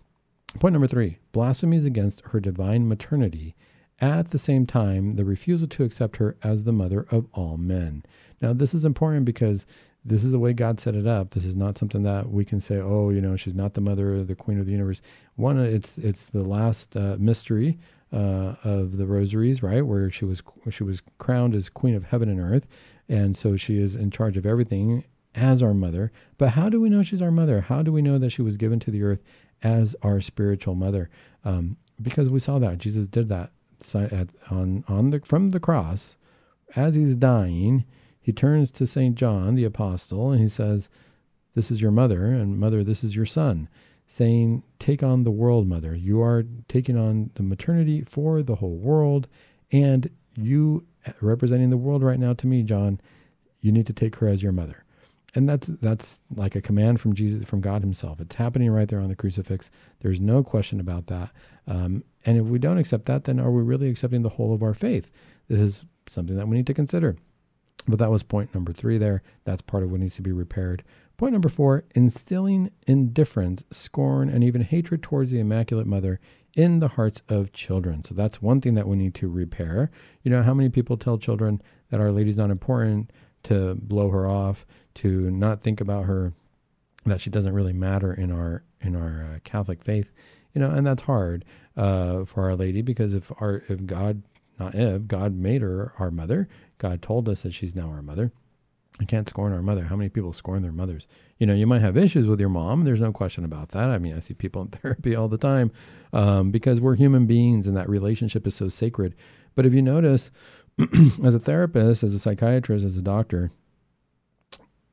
point number three: blasphemies against her divine maternity. At the same time, the refusal to accept her as the mother of all men. Now, this is important because this is the way God set it up. This is not something that we can say, oh, you know, she's not the mother or the queen of the universe. One, it's it's the last uh, mystery uh, of the rosaries, right, where she was she was crowned as queen of heaven and earth, and so she is in charge of everything as our mother. But how do we know she's our mother? How do we know that she was given to the earth as our spiritual mother? Um, because we saw that Jesus did that at, on on the from the cross as he's dying he turns to St. John, the apostle, and he says, This is your mother, and mother, this is your son, saying, Take on the world, mother. You are taking on the maternity for the whole world, and you, representing the world right now to me, John, you need to take her as your mother. And that's that's like a command from Jesus, from God Himself. It's happening right there on the crucifix. There's no question about that. Um, and if we don't accept that, then are we really accepting the whole of our faith? This is something that we need to consider. But that was point number three there. That's part of what needs to be repaired. Point number four instilling indifference, scorn, and even hatred towards the Immaculate Mother in the hearts of children. So that's one thing that we need to repair. You know, how many people tell children that Our Lady's not important, to blow her off, to not think about her, that she doesn't really matter in our in our uh, Catholic faith. You know, and that's hard uh, for Our Lady because if our if God not if God made her our mother, God told us that she's now our mother. I can't scorn our mother. How many people scorn their mothers? You know, you might have issues with your mom. There's no question about that. I mean, I see people in <laughs> therapy all the time um, because we're human beings and that relationship is so sacred. But if you notice, <clears throat> as a therapist, as a psychiatrist, as a doctor,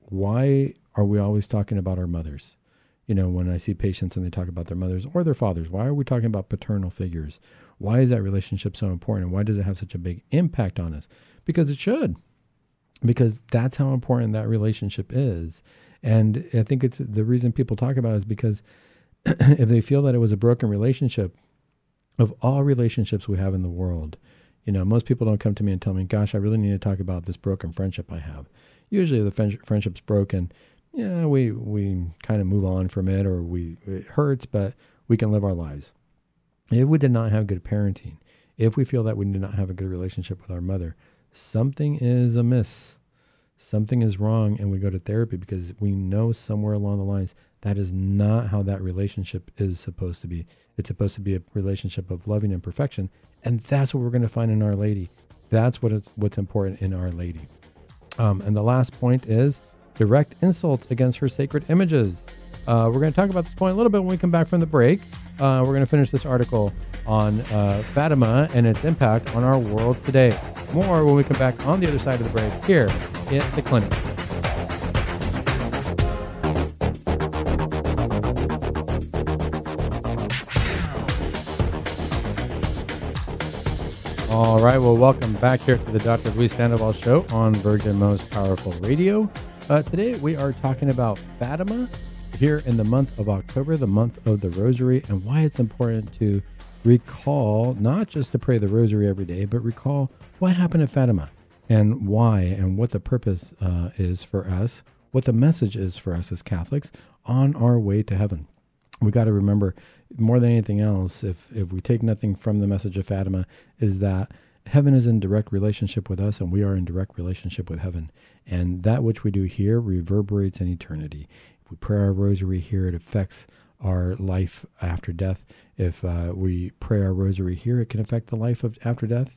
why are we always talking about our mothers? You know, when I see patients and they talk about their mothers or their fathers, why are we talking about paternal figures? Why is that relationship so important? Why does it have such a big impact on us? because it should because that's how important that relationship is and i think it's the reason people talk about it is because <clears throat> if they feel that it was a broken relationship of all relationships we have in the world you know most people don't come to me and tell me gosh i really need to talk about this broken friendship i have. Usually the friendship's broken. Yeah we we kind of move on from it or we it hurts but we can live our lives. If we did not have good parenting if we feel that we did not have a good relationship with our mother something is amiss, something is wrong, and we go to therapy because we know somewhere along the lines that is not how that relationship is supposed to be. It's supposed to be a relationship of loving and perfection, and that's what we're going to find in Our Lady. That's what is what's important in Our Lady. Um, and the last point is direct insults against her sacred images. Uh, we're going to talk about this point a little bit when we come back from the break. Uh, we're going to finish this article on uh, Fatima and its impact on our world today. More when we come back on the other side of the break here in the clinic. All right, well, welcome back here to the Dr. Luis Sandoval Show on Virgin Most Powerful Radio. Uh, today we are talking about Fatima here in the month of October, the month of the Rosary, and why it's important to recall not just to pray the Rosary every day, but recall what happened at Fatima and why and what the purpose uh, is for us, what the message is for us as Catholics on our way to heaven. We got to remember more than anything else, if if we take nothing from the message of Fatima, is that heaven is in direct relationship with us and we are in direct relationship with heaven. And that which we do here reverberates in eternity. We pray our rosary here, it affects our life after death. If uh, we pray our rosary here, it can affect the life of after death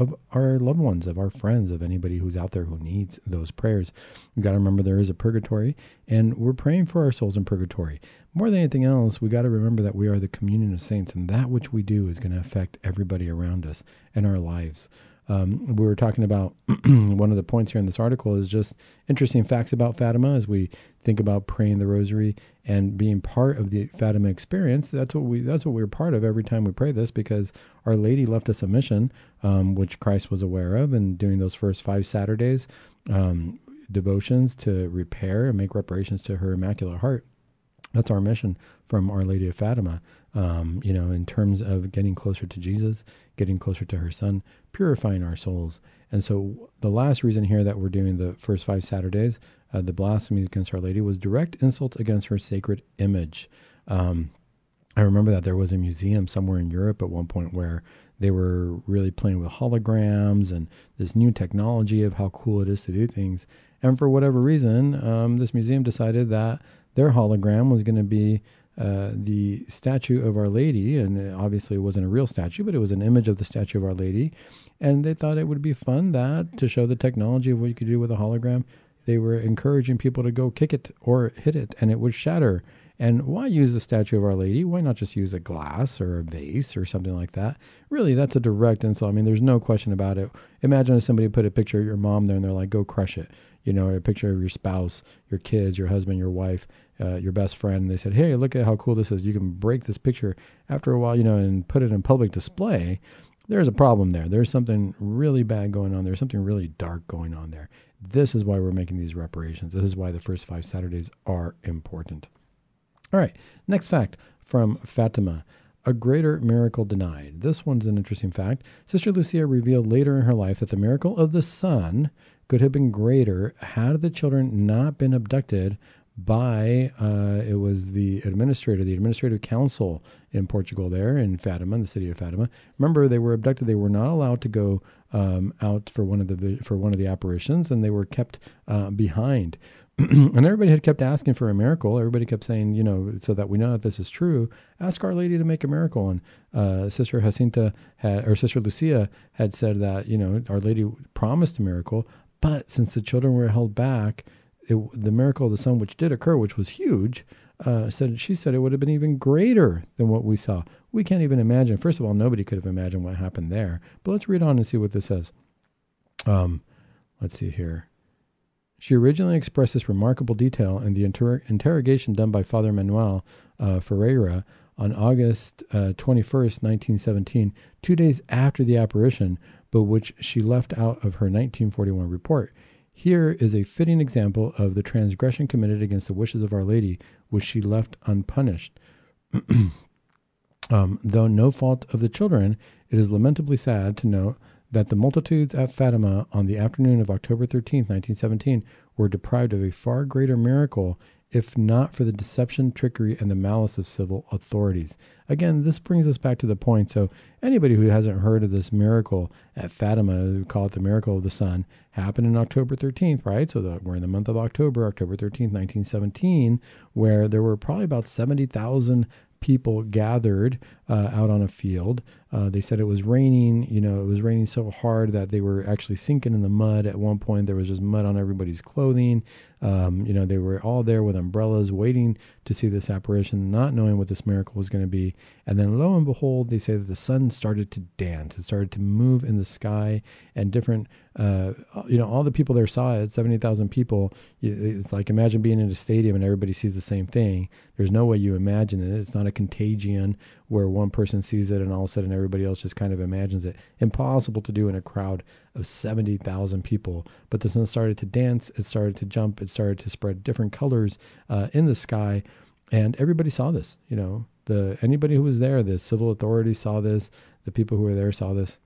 of our loved ones, of our friends, of anybody who's out there who needs those prayers. We've got to remember there is a purgatory, and we're praying for our souls in purgatory. More than anything else, we got to remember that we are the communion of saints, and that which we do is going to affect everybody around us and our lives. Um, we were talking about <clears throat> one of the points here in this article is just interesting facts about Fatima as we think about praying the Rosary and being part of the Fatima experience. That's what we that's what we're part of every time we pray this because Our Lady left us a mission, um, which Christ was aware of, and doing those first five Saturdays. Um, devotions to repair and make reparations to her Immaculate Heart. That's our mission from Our Lady of Fatima, um, you know, in terms of getting closer to Jesus, getting closer to her Son, purifying our souls. And so the last reason here that we're doing the first five Saturdays, uh, the blasphemy against Our Lady, was direct insults against her sacred image. Um, I remember that there was a museum somewhere in Europe at one point where they were really playing with holograms and this new technology of how cool it is to do things. And for whatever reason, um, this museum decided that their hologram was going to be uh, the statue of Our Lady, and obviously it wasn't a real statue, but it was an image of the statue of Our Lady. And they thought it would be fun that to show the technology of what you could do with a hologram, they were encouraging people to go kick it or hit it, and it would shatter. And why use the statue of Our Lady? Why not just use a glass or a vase or something like that? Really, that's a direct insult. I mean, there's no question about it. Imagine if somebody put a picture of your mom there and they're like, go crush it. You know, a picture of your spouse, your kids, your husband, your wife, uh, your best friend. They said, hey, look at how cool this is. You can break this picture after a while, you know, and put it in public display. There's a problem there. There's something really bad going on. There's something really dark going on there. This is why we're making these reparations. This is why the first five Saturdays are important. All right, next fact from Fatima. A greater miracle denied. This one's an interesting fact. Sister Lucia revealed later in her life that the miracle of the sun could have been greater had the children not been abducted by uh, it was the administrator, the administrative council in Portugal, there in Fatima, the city of Fatima. Remember, they were abducted; they were not allowed to go um, out for one of the for one of the apparitions, and they were kept uh, behind. <clears throat> and everybody had kept asking for a miracle. Everybody kept saying, you know, so that we know that this is true, ask Our Lady to make a miracle. And uh, Sister Jacinta had, or Sister Lucia had said that, you know, Our Lady promised a miracle, but since the children were held back, it, the miracle of the sun, which did occur, which was huge, uh, said she said it would have been even greater than what we saw. We can't even imagine. First of all, nobody could have imagined what happened there. But let's read on and see what this says. Um, let's see here. She originally expressed this remarkable detail in the inter- interrogation done by Father Manuel uh, Ferreira on August uh, 21st, 1917, two days after the apparition, but which she left out of her 1941 report. Here is a fitting example of the transgression committed against the wishes of Our Lady, which she left unpunished. <clears throat> um, though no fault of the children, it is lamentably sad to note that the multitudes at Fatima on the afternoon of October 13, 1917, were deprived of a far greater miracle if not for the deception, trickery, and the malice of civil authorities. Again, this brings us back to the point. So, anybody who hasn't heard of this miracle at Fatima, we call it the miracle of the sun, happened in October 13th, right? So, the, we're in the month of October, October 13th, 1917, where there were probably about 70,000 people gathered uh, out on a field. Uh, they said it was raining. You know, it was raining so hard that they were actually sinking in the mud. At one point, there was just mud on everybody's clothing. Um, you know, they were all there with umbrellas, waiting to see this apparition, not knowing what this miracle was going to be. And then, lo and behold, they say that the sun started to dance. It started to move in the sky, and different, uh, you know, all the people there saw it. Seventy thousand people. It's like imagine being in a stadium and everybody sees the same thing. There's no way you imagine it. It's not a contagion where one person sees it and all of a sudden everybody else just kind of imagines it. Impossible to do in a crowd of 70,000 people. But the sun started to dance, it started to jump, it started to spread different colors uh, in the sky. And everybody saw this. You know, the anybody who was there, the civil authorities saw this, the people who were there saw this.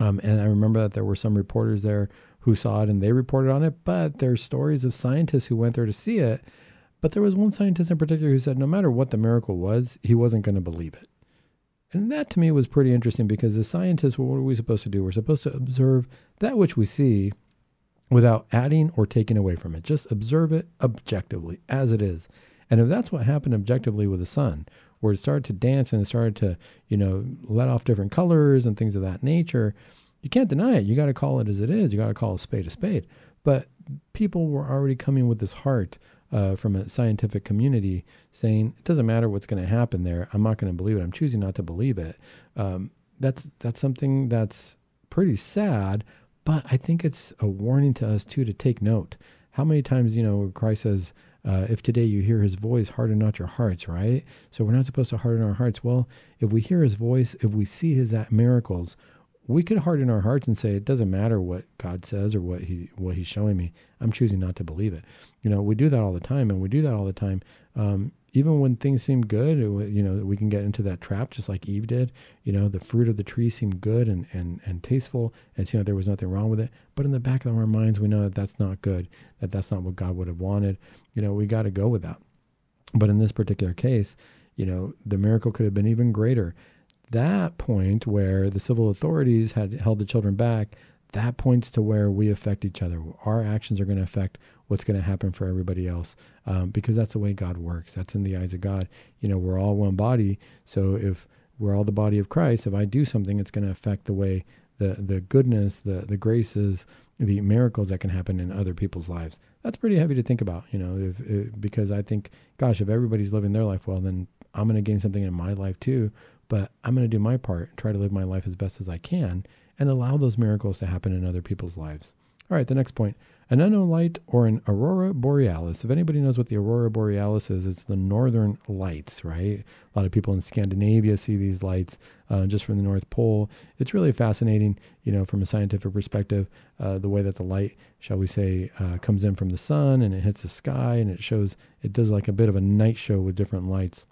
Um, and I remember that there were some reporters there who saw it and they reported on it, but there's stories of scientists who went there to see it but there was one scientist in particular who said no matter what the miracle was, he wasn't going to believe it. And that to me was pretty interesting because as scientists, what are we supposed to do? We're supposed to observe that which we see without adding or taking away from it. Just observe it objectively as it is. And if that's what happened objectively with the sun, where it started to dance and it started to, you know, let off different colors and things of that nature, you can't deny it. You got to call it as it is. You got to call a spade a spade. But people were already coming with this heart uh, from a scientific community saying it doesn't matter what's going to happen there. I'm not going to believe it. I'm choosing not to believe it. Um, that's that's something that's pretty sad, but I think it's a warning to us too to take note. How many times you know Christ says, uh, "If today you hear His voice, harden not your hearts." Right. So we're not supposed to harden our hearts. Well, if we hear His voice, if we see His miracles, we could harden our hearts and say it doesn't matter what God says or what he what He's showing me. I'm choosing not to believe it. You know, we do that all the time, and we do that all the time. Um, even when things seem good, you know, we can get into that trap just like Eve did. You know, the fruit of the tree seemed good and and and tasteful, and you know there was nothing wrong with it. But in the back of our minds, we know that that's not good. That that's not what God would have wanted. You know, we got to go with that. But in this particular case, you know, the miracle could have been even greater that point where the civil authorities had held the children back, that points to where we affect each other. Our actions are going to affect what's going to happen for everybody else um, because that's the way God works. That's in the eyes of God. You know, we're all one body. So if we're all the body of Christ, if I do something, it's going to affect the way the the goodness, the the graces, the miracles that can happen in other people's lives. That's pretty heavy to think about, you know, if, if, because I think, gosh, if everybody's living their life well, then I'm going to gain something in my life too but I'm going to do my part, try to live my life as best as I can, and allow those miracles to happen in other people's lives. All right, the next point an unknown light or an aurora borealis. If anybody knows what the aurora borealis is, it's the northern lights, right? A lot of people in Scandinavia see these lights uh, just from the North Pole. It's really fascinating, you know, from a scientific perspective, uh, the way that the light, shall we say, uh, comes in from the sun and it hits the sky and it shows, it does like a bit of a night show with different lights.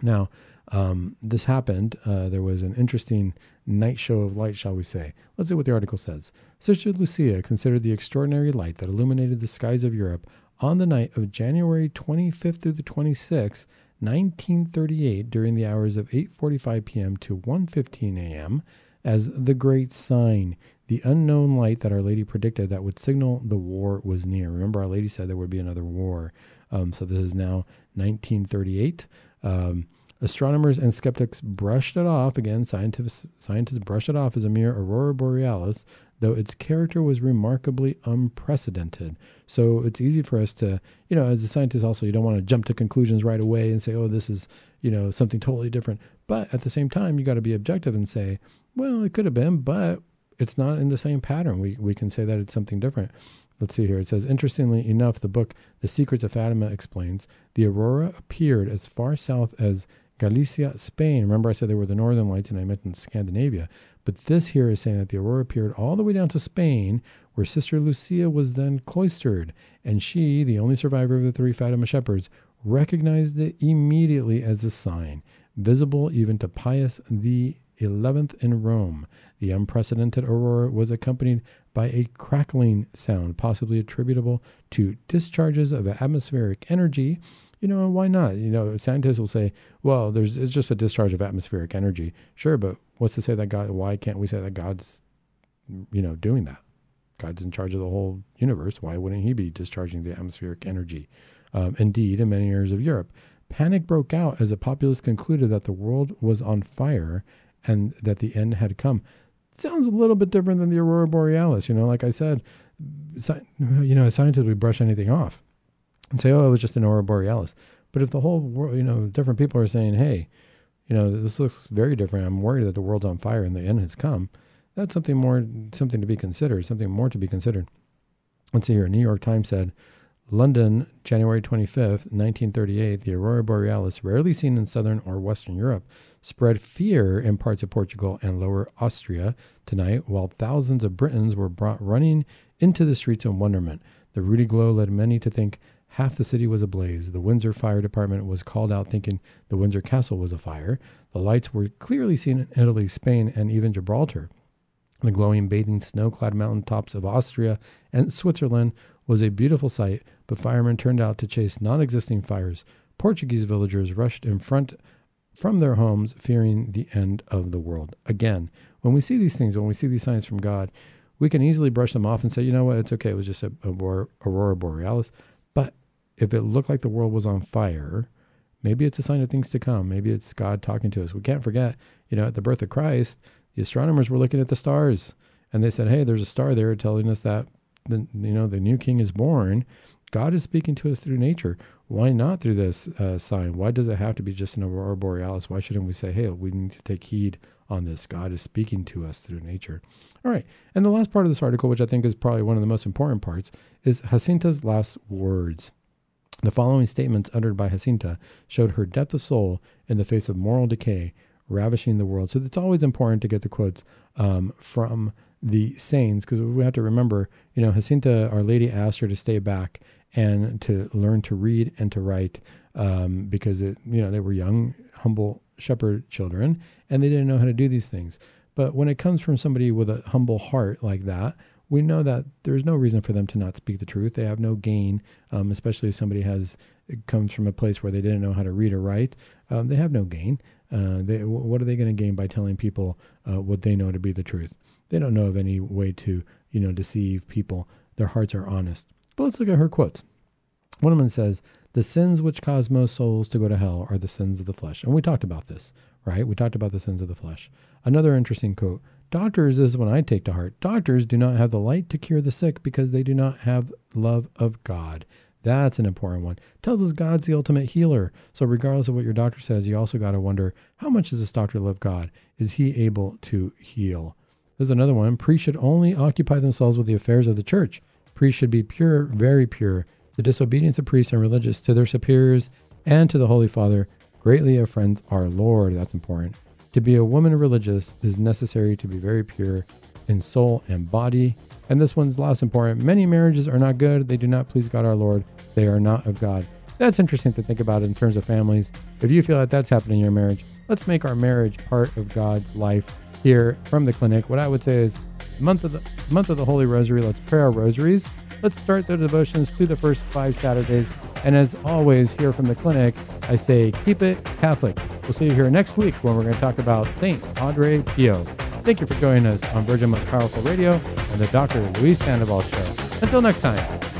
Now, um, this happened. Uh, there was an interesting night show of light, shall we say. Let's see what the article says. Sister Lucia considered the extraordinary light that illuminated the skies of Europe on the night of January 25th through the 26th, 1938, during the hours of 8:45 p.m. to 1:15 a.m. as the great sign, the unknown light that Our Lady predicted that would signal the war was near. Remember, Our Lady said there would be another war. Um, so this is now 1938. Um, Astronomers and skeptics brushed it off. Again, scientists, scientists brushed it off as a mere aurora borealis, though its character was remarkably unprecedented. So it's easy for us to, you know, as a scientist, also, you don't want to jump to conclusions right away and say, oh, this is, you know, something totally different. But at the same time, you got to be objective and say, well, it could have been, but it's not in the same pattern. We, we can say that it's something different. Let's see here. It says, interestingly enough, the book The Secrets of Fatima explains the aurora appeared as far south as Galicia, Spain. Remember, I said they were the northern lights and I mentioned Scandinavia. But this here is saying that the aurora appeared all the way down to Spain, where Sister Lucia was then cloistered. And she, the only survivor of the three Fatima shepherds, recognized it immediately as a sign, visible even to Pius the Eleventh in Rome. The unprecedented aurora was accompanied by a crackling sound, possibly attributable to discharges of atmospheric energy you know, why not? You know, scientists will say, well, there's it's just a discharge of atmospheric energy. Sure, but what's to say that God? Why can't we say that God's, you know, doing that? God's in charge of the whole universe. Why wouldn't He be discharging the atmospheric energy? Um, indeed, in many areas of Europe, panic broke out as the populace concluded that the world was on fire and that the end had come. sounds a little bit different than the aurora borealis. You know, like I said, you know, as scientists, we brush anything off and say, oh, it was just an aurora borealis. But if the whole world, you know, different people are saying, hey, you know, this looks very different. I'm worried that the world's on fire and the end has come. That's something more, something to be considered, something more to be considered. Let's see here. New York Times said, London, January 25th, 1938, the aurora borealis, rarely seen in southern or western Europe, spread fear in parts of Portugal and lower Austria tonight, while thousands of Britons were brought running into the streets in wonderment. The ruddy glow led many to think Half the city was ablaze. The Windsor Fire Department was called out thinking the Windsor Castle was afire. The lights were clearly seen in Italy, Spain, and even Gibraltar. The glowing, bathing, snow clad mountain tops of Austria and Switzerland was a beautiful sight, but firemen turned out to chase non existing fires. Portuguese villagers rushed in front from their homes, fearing the end of the world. Again, when we see these things, when we see these signs from God, we can easily brush them off and say, you know what, it's okay, it was just a, a aurora borealis. If it looked like the world was on fire, maybe it's a sign of things to come. Maybe it's God talking to us. We can't forget, you know, at the birth of Christ, the astronomers were looking at the stars and they said, "Hey, there's a star there telling us that the you know the new king is born." God is speaking to us through nature. Why not through this uh, sign? Why does it have to be just an aurora borealis? Why shouldn't we say, "Hey, we need to take heed on this. God is speaking to us through nature." All right, and the last part of this article, which I think is probably one of the most important parts, is Jacinta's last words. The following statements uttered by Jacinta showed her depth of soul in the face of moral decay. ravishing the world. So it's always important to get the quotes um, from the saints because we have to remember, you know, Jacinta, Our Lady asked her to stay back and to learn to read and to write um, because it, you know, they were young, humble shepherd children and they didn't know how to do these things. But when it comes from somebody with a humble heart like that, we know that there's no reason for them to not speak the truth. They have no gain, um, especially if somebody has comes from a place where they didn't know how to read or write. Um, they have no gain. Uh, they, what are they going to gain by telling people uh, what they know to be the truth? They don't know of any way to, you know, deceive people. Their hearts are honest. But let's look at her quotes. One of them says, "The sins which cause most souls to go to hell are the sins of the flesh." And we talked about this, right? We talked about the sins of the flesh. Another interesting quote Doctors, this is what I take to heart. Doctors do not have the light to cure the sick because they do not have love of God. That's an important one. tells us God's the ultimate healer. So regardless of what your doctor says, you also got to wonder how much does this doctor love God? Is he able to heal? There's another one. Priests should only occupy themselves with the affairs of the church. Priests should be pure, very pure. The disobedience of priests and religious to their superiors and to the Holy Father greatly offends our Lord. That's important. To be a woman religious is necessary to be very pure in soul and body. And this one's less important. Many marriages are not good. They do not please God our Lord. They are not of God. That's interesting to think about in terms of families. If you feel that that's happening in your marriage, let's make our marriage part of God's life here from the clinic. What I would say is month of the month of the Holy Rosary, let's pray our rosaries. Let's start the devotions through the first five Saturdays. And as always, here from the clinic, I say keep it Catholic. We'll see you here next week when we're going to talk about Saint Padre Pio. Thank you for joining us on Virgin Most Powerful Radio and the Dr. Luis Sandoval Show. Until next time.